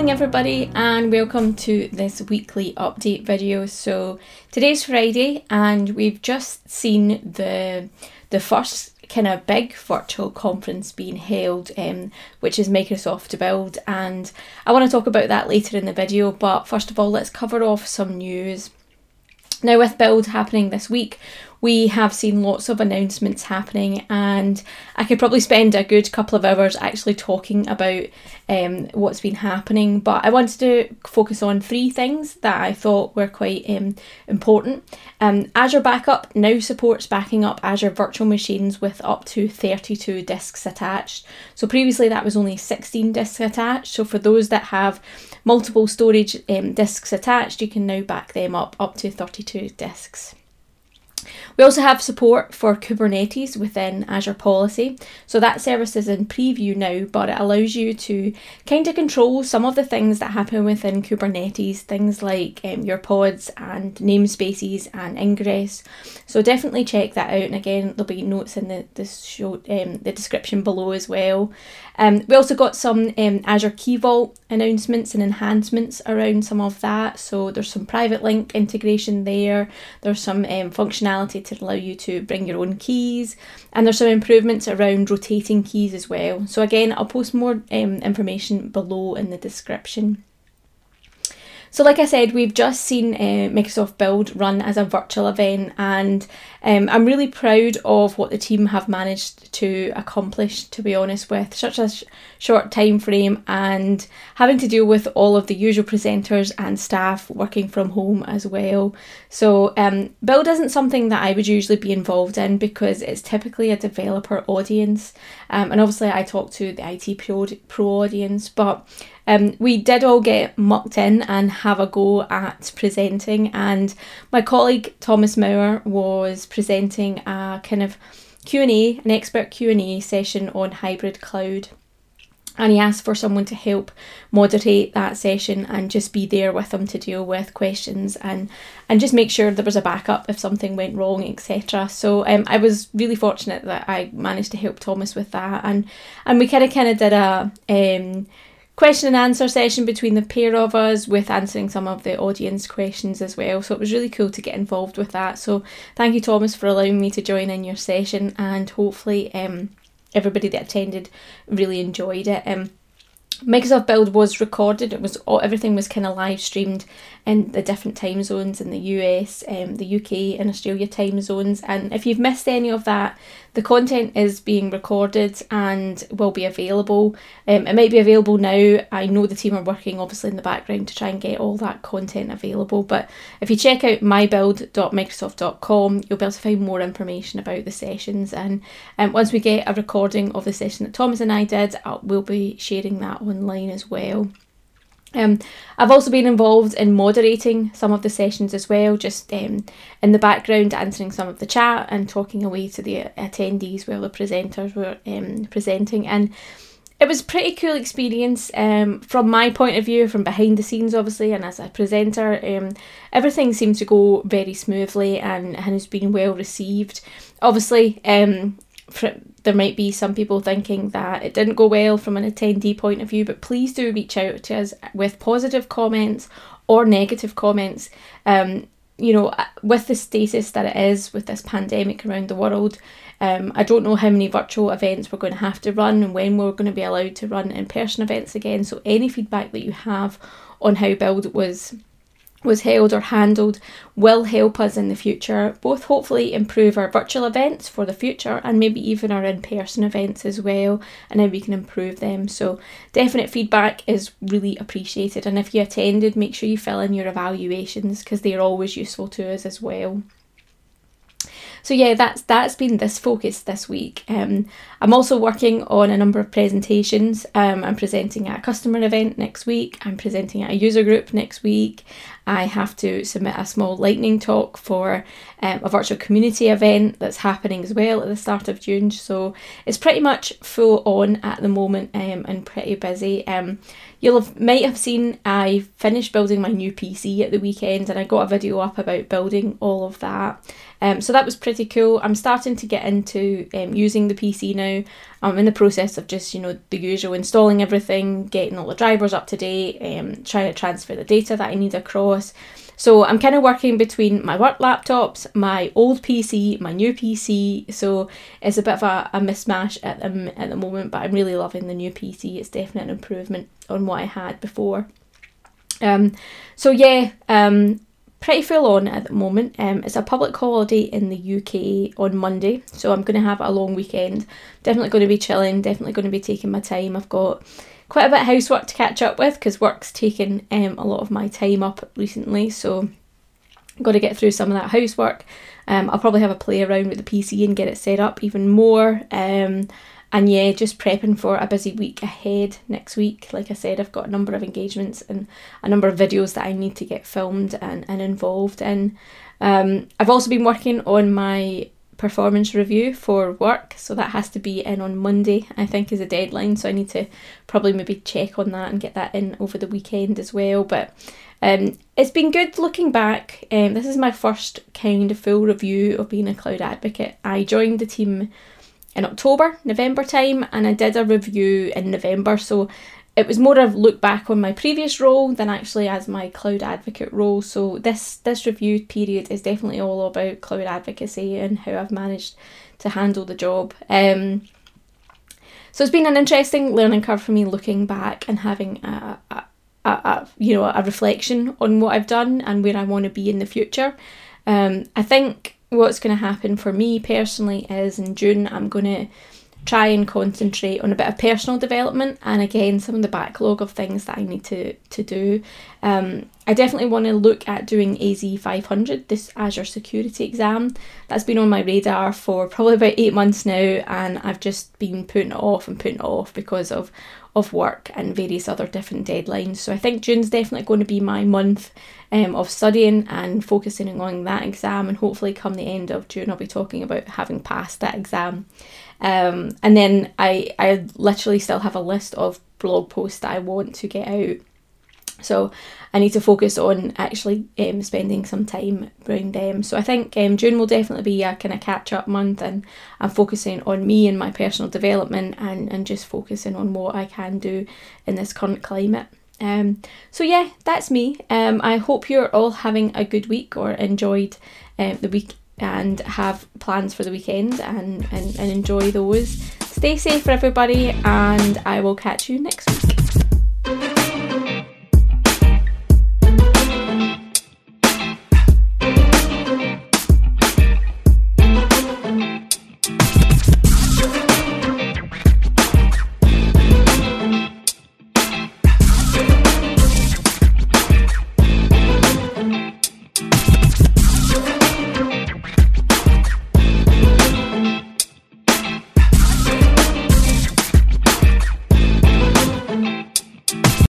morning everybody and welcome to this weekly update video. So today's Friday and we've just seen the the first kind of big virtual conference being held um, which is Microsoft Build and I want to talk about that later in the video but first of all let's cover off some news. Now with Build happening this week we have seen lots of announcements happening, and I could probably spend a good couple of hours actually talking about um, what's been happening. But I wanted to focus on three things that I thought were quite um, important. Um, Azure Backup now supports backing up Azure virtual machines with up to 32 disks attached. So previously that was only 16 disks attached. So for those that have multiple storage um, disks attached, you can now back them up up to 32 disks. We also have support for Kubernetes within Azure Policy. So that service is in preview now, but it allows you to kind of control some of the things that happen within Kubernetes, things like um, your pods and namespaces and ingress. So definitely check that out. And again, there'll be notes in the, the show um, the description below as well. Um, we also got some um, Azure Key Vault announcements and enhancements around some of that. So there's some private link integration there. There's some um, functionality to allow you to bring your own keys, and there's some improvements around rotating keys as well. So again, I'll post more um, information below in the description. So, like I said, we've just seen uh, Microsoft Build run as a virtual event, and um, I'm really proud of what the team have managed to accomplish. To be honest, with such a sh- short time frame and having to deal with all of the usual presenters and staff working from home as well. So, um, Build isn't something that I would usually be involved in because it's typically a developer audience, um, and obviously I talk to the IT pro, pro audience, but um, we did all get mucked in and have a go at presenting, and my colleague Thomas Maurer was presenting a kind of Q&A, an expert Q&A session on hybrid cloud. And he asked for someone to help moderate that session and just be there with him to deal with questions and and just make sure there was a backup if something went wrong, etc. So um, I was really fortunate that I managed to help Thomas with that, and and we kind of kind of did a um, question and answer session between the pair of us with answering some of the audience questions as well. So it was really cool to get involved with that. So thank you, Thomas, for allowing me to join in your session, and hopefully, um, everybody that attended really enjoyed it. Um, Microsoft Build was recorded. It was all, everything was kind of live streamed in the different time zones in the US, um, the UK, and Australia time zones. And if you've missed any of that, the content is being recorded and will be available. Um, it might be available now. I know the team are working obviously in the background to try and get all that content available. But if you check out mybuild.microsoft.com, you'll be able to find more information about the sessions. And um, once we get a recording of the session that Thomas and I did, I'll, we'll be sharing that online as well. Um, I've also been involved in moderating some of the sessions as well, just um, in the background, answering some of the chat and talking away to the attendees while the presenters were um, presenting. And it was a pretty cool experience um, from my point of view, from behind the scenes, obviously, and as a presenter. Um, everything seemed to go very smoothly and, has been well received. Obviously, um, there might be some people thinking that it didn't go well from an attendee point of view, but please do reach out to us with positive comments or negative comments. Um, you know, uh, with the status that it is with this pandemic around the world, um, I don't know how many virtual events we're going to have to run and when we're going to be allowed to run in person events again. So, any feedback that you have on how Build was was held or handled will help us in the future, both hopefully improve our virtual events for the future and maybe even our in person events as well, and then we can improve them. So, definite feedback is really appreciated. And if you attended, make sure you fill in your evaluations because they're always useful to us as well. So yeah, that's that's been this focus this week. Um, I'm also working on a number of presentations. Um, I'm presenting at a customer event next week. I'm presenting at a user group next week. I have to submit a small lightning talk for um, a virtual community event that's happening as well at the start of June. So it's pretty much full on at the moment um, and pretty busy. Um, you'll have might have seen I finished building my new PC at the weekend and I got a video up about building all of that. Um, so that was pretty cool. I'm starting to get into um, using the PC now I'm in the process of just, you know, the usual installing everything, getting all the drivers up to date, um, trying to transfer the data that I need across. So I'm kind of working between my work laptops, my old PC, my new PC. So it's a bit of a, a mismatch at the, at the moment, but I'm really loving the new PC. It's definitely an improvement on what I had before. Um, so yeah, um, pretty full on at the moment. Um, it's a public holiday in the UK on Monday, so I'm going to have a long weekend. Definitely going to be chilling. Definitely going to be taking my time. I've got quite a bit of housework to catch up with because work's taken um, a lot of my time up recently. So I've got to get through some of that housework. Um, I'll probably have a play around with the PC and get it set up even more. Um, and yeah, just prepping for a busy week ahead next week. Like I said, I've got a number of engagements and a number of videos that I need to get filmed and, and involved in. Um, I've also been working on my performance review for work, so that has to be in on Monday, I think, is a deadline. So I need to probably maybe check on that and get that in over the weekend as well. But um, it's been good looking back. Um, this is my first kind of full review of being a cloud advocate. I joined the team in October, November time, and I did a review in November. So it was more of look back on my previous role than actually as my cloud advocate role. So this this review period is definitely all about cloud advocacy and how I've managed to handle the job. Um, so it's been an interesting learning curve for me looking back and having a, a, a, a you know a reflection on what I've done and where I want to be in the future. Um, I think what's going to happen for me personally is in June I'm going to try and concentrate on a bit of personal development and again some of the backlog of things that I need to to do. Um, I definitely want to look at doing AZ 500, this Azure security exam. That's been on my radar for probably about eight months now, and I've just been putting it off and putting it off because of of work and various other different deadlines. So I think June's definitely going to be my month um, of studying and focusing on that exam, and hopefully, come the end of June, I'll be talking about having passed that exam. Um, and then I, I literally still have a list of blog posts that I want to get out. So I need to focus on actually um, spending some time around them. So I think um, June will definitely be a kind of catch up month, and I'm focusing on me and my personal development and, and just focusing on what I can do in this current climate. Um, so yeah, that's me. Um, I hope you're all having a good week or enjoyed uh, the week and have plans for the weekend and, and, and enjoy those. Stay safe for everybody, and I will catch you next week.